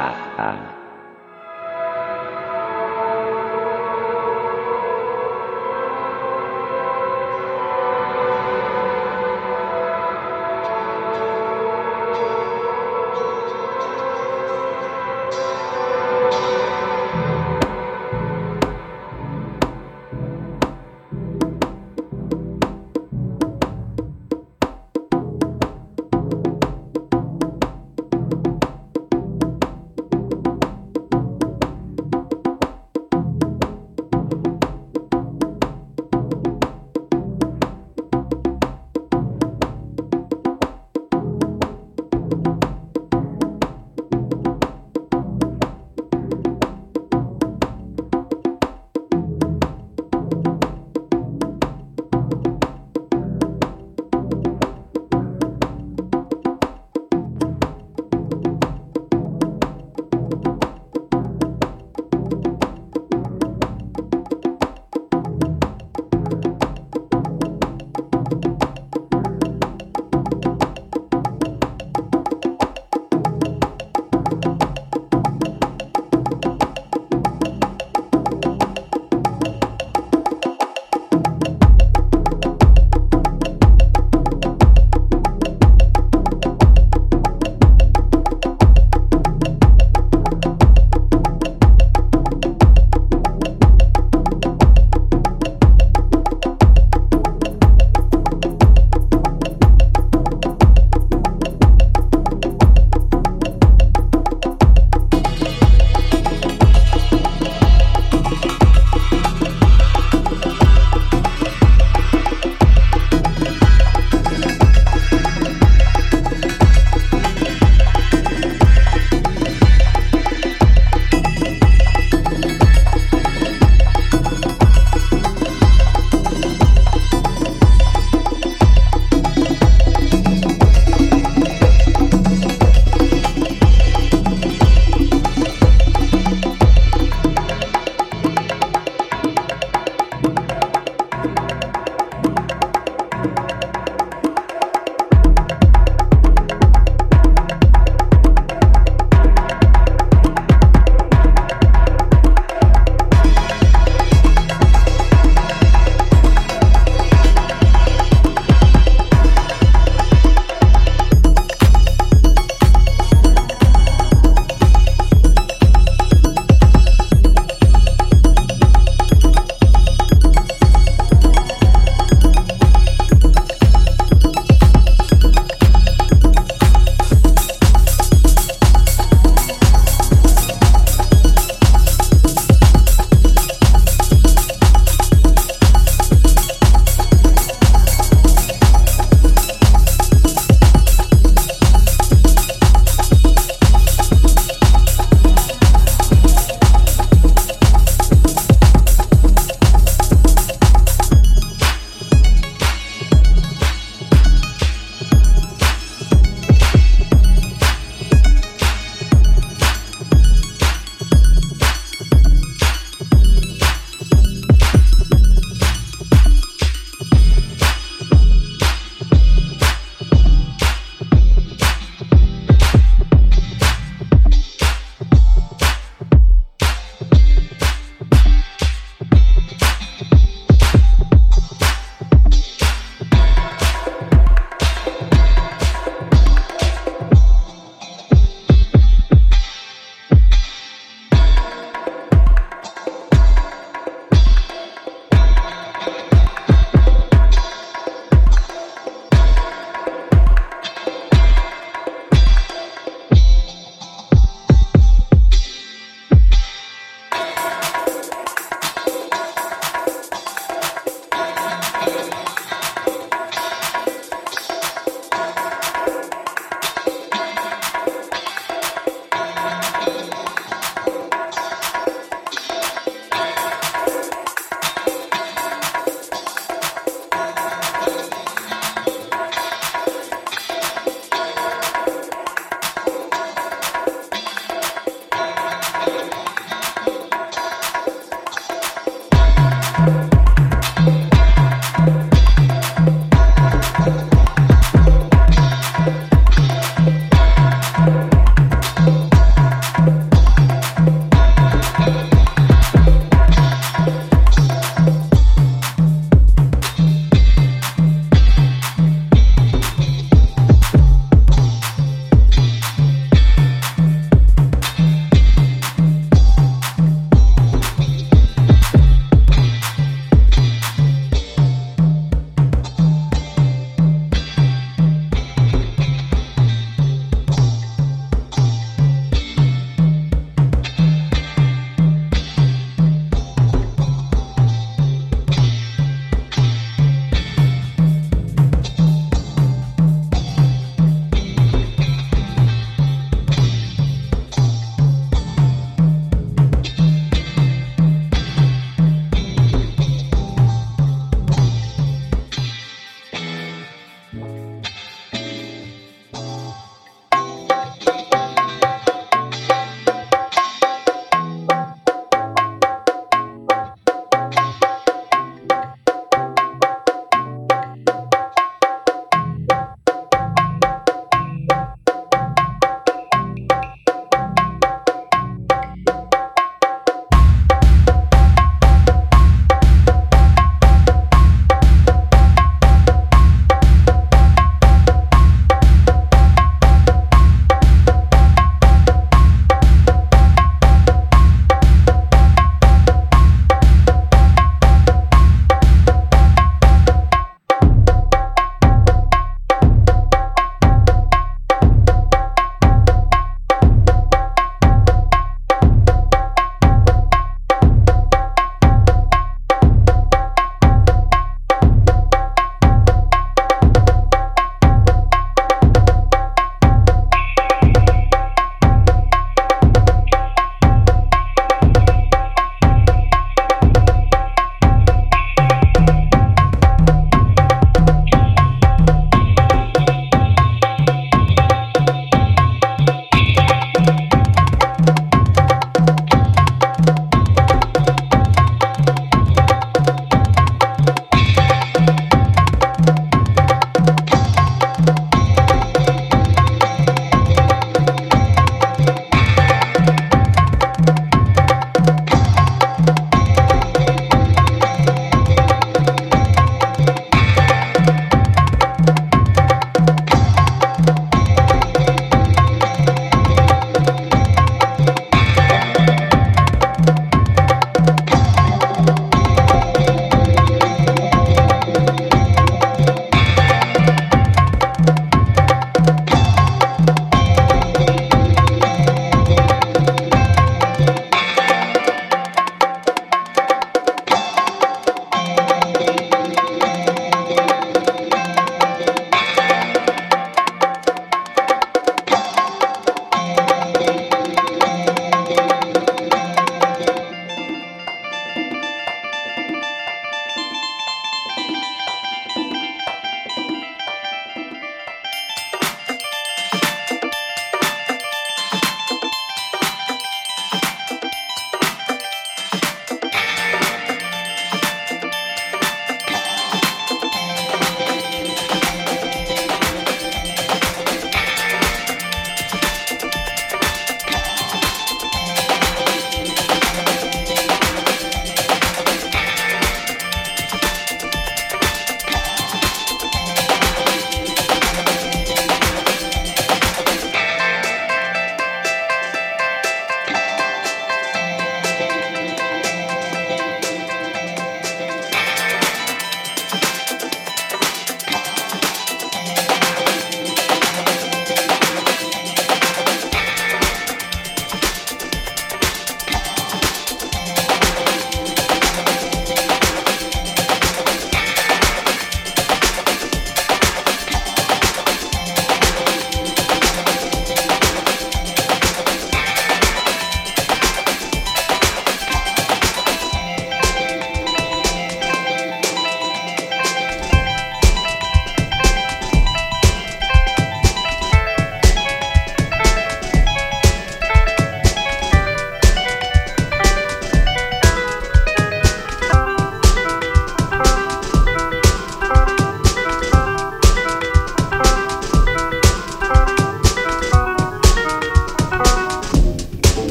Dadah.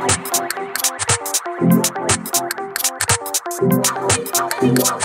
Thank you.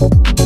Bye.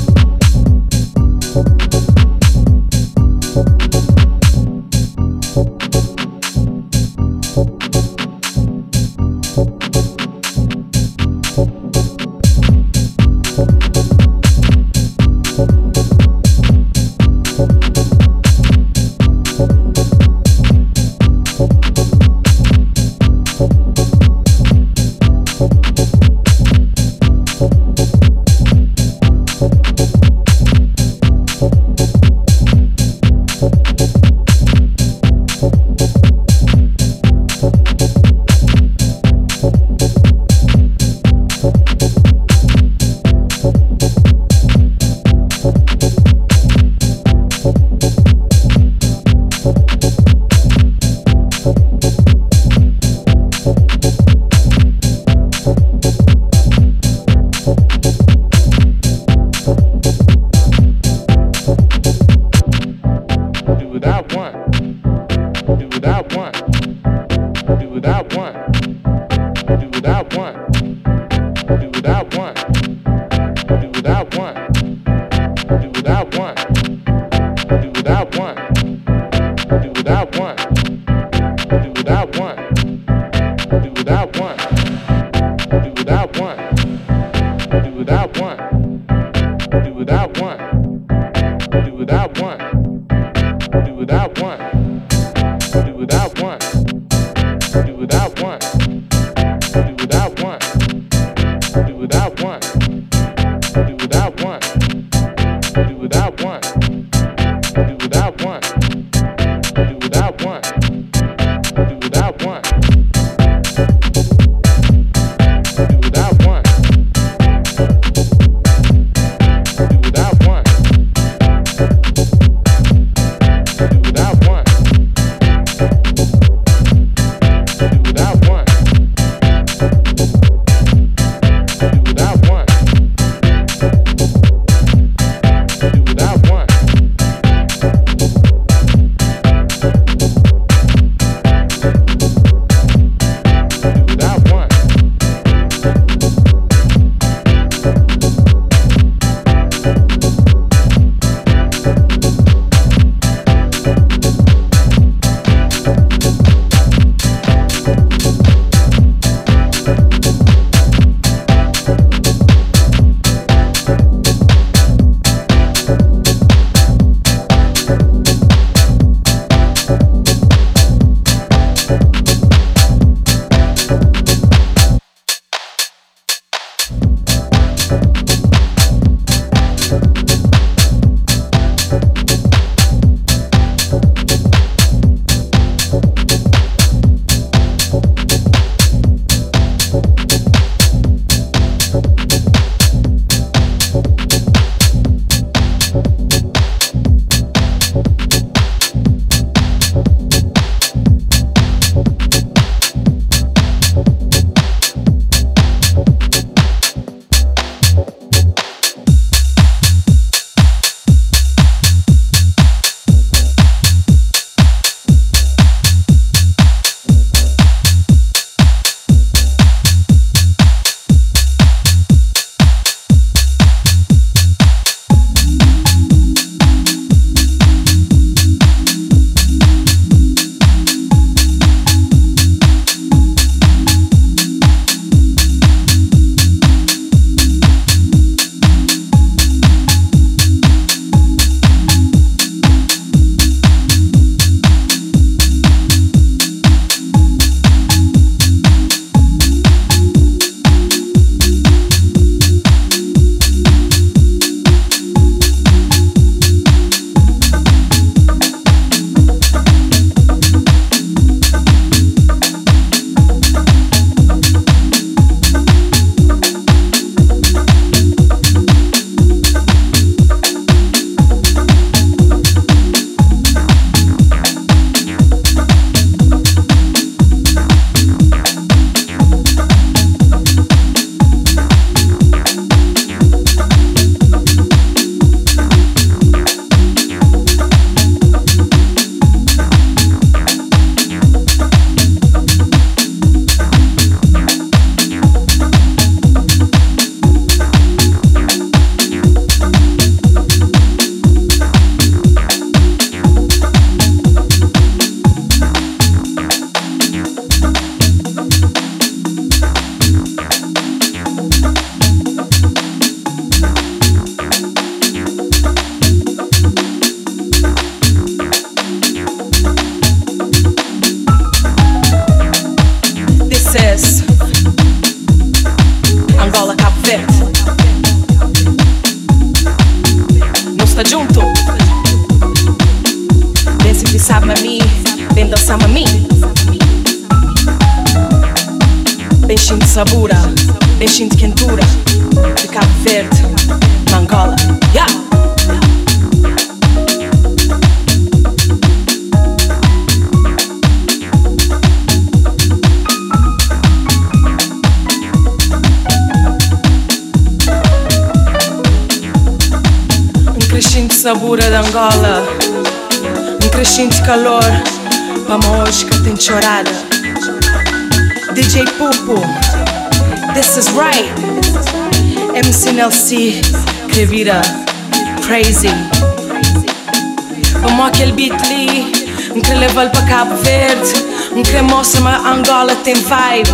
Latin vibe.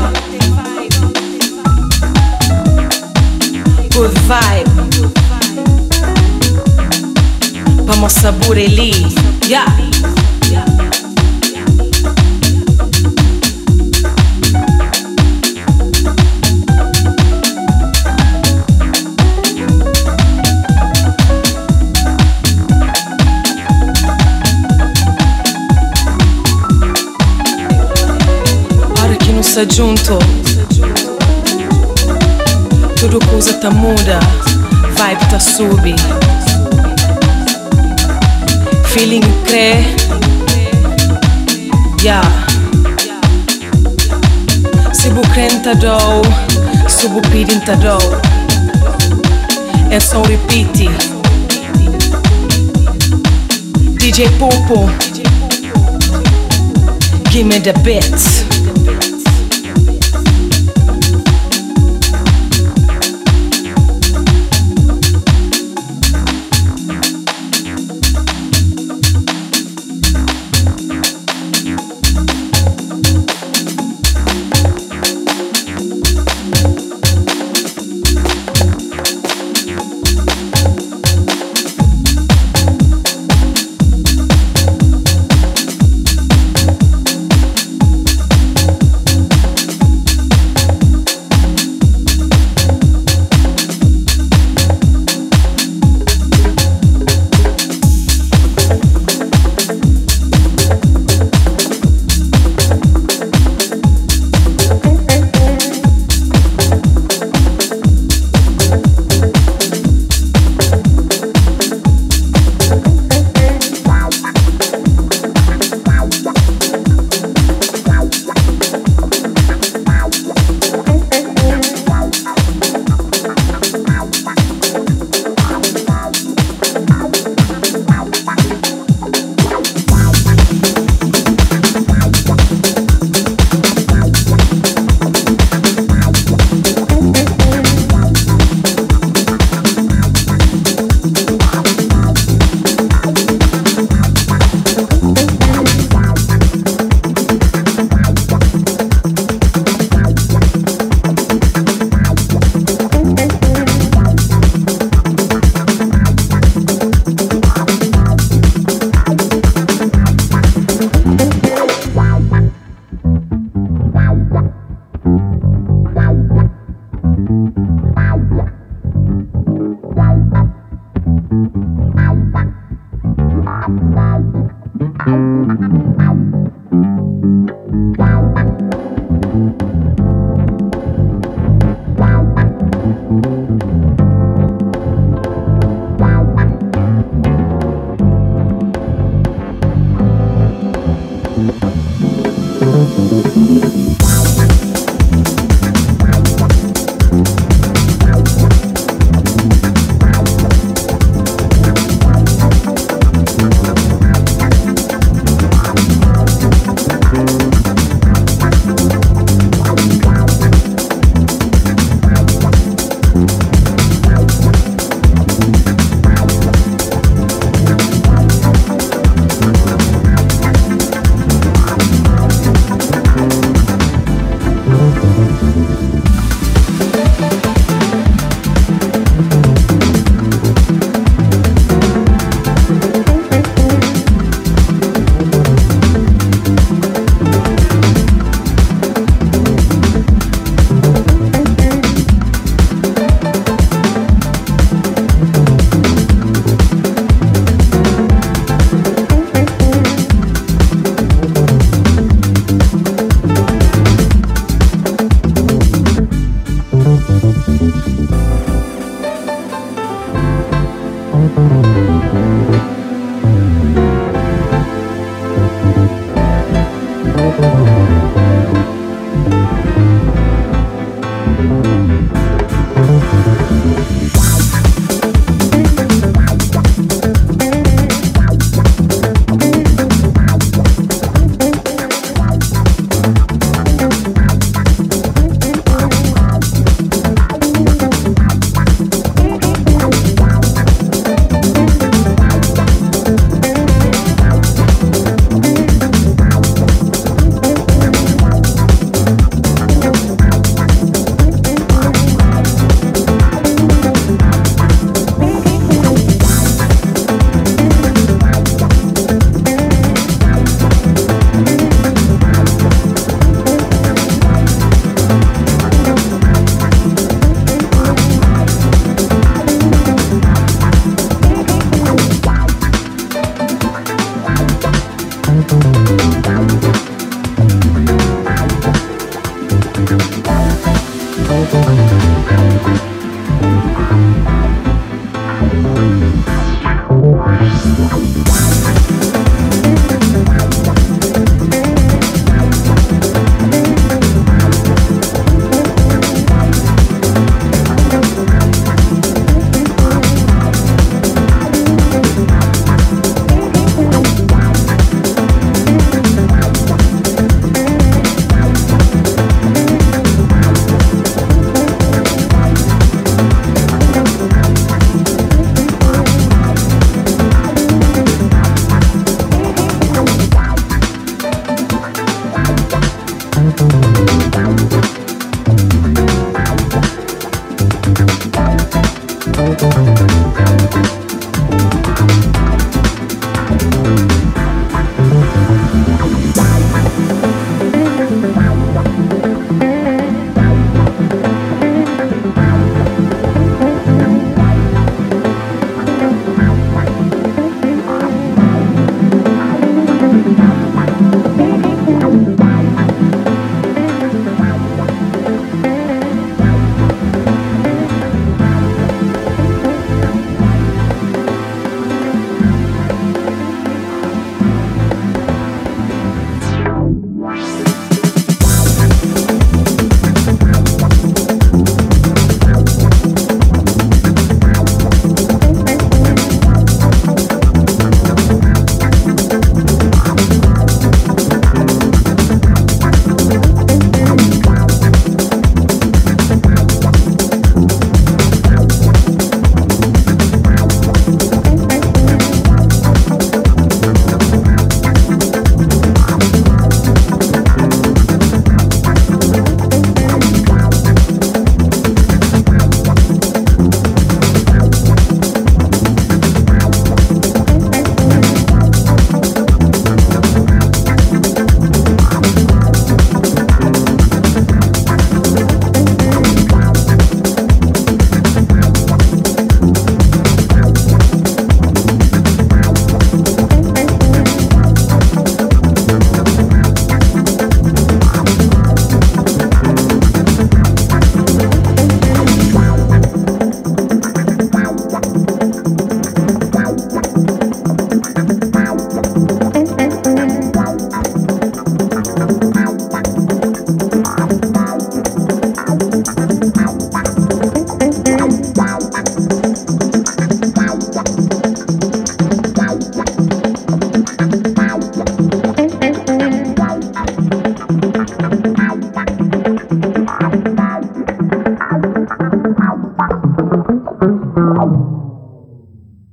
Good vibe. Vamos a Bureli. Yeah. Que junto. Tudo coisa tá muda. Vibe tá sube Feeling crê Yeah. Se bu crenta dou Se bu pedinta dou. É só repeat. DJ Popo. Give me the bits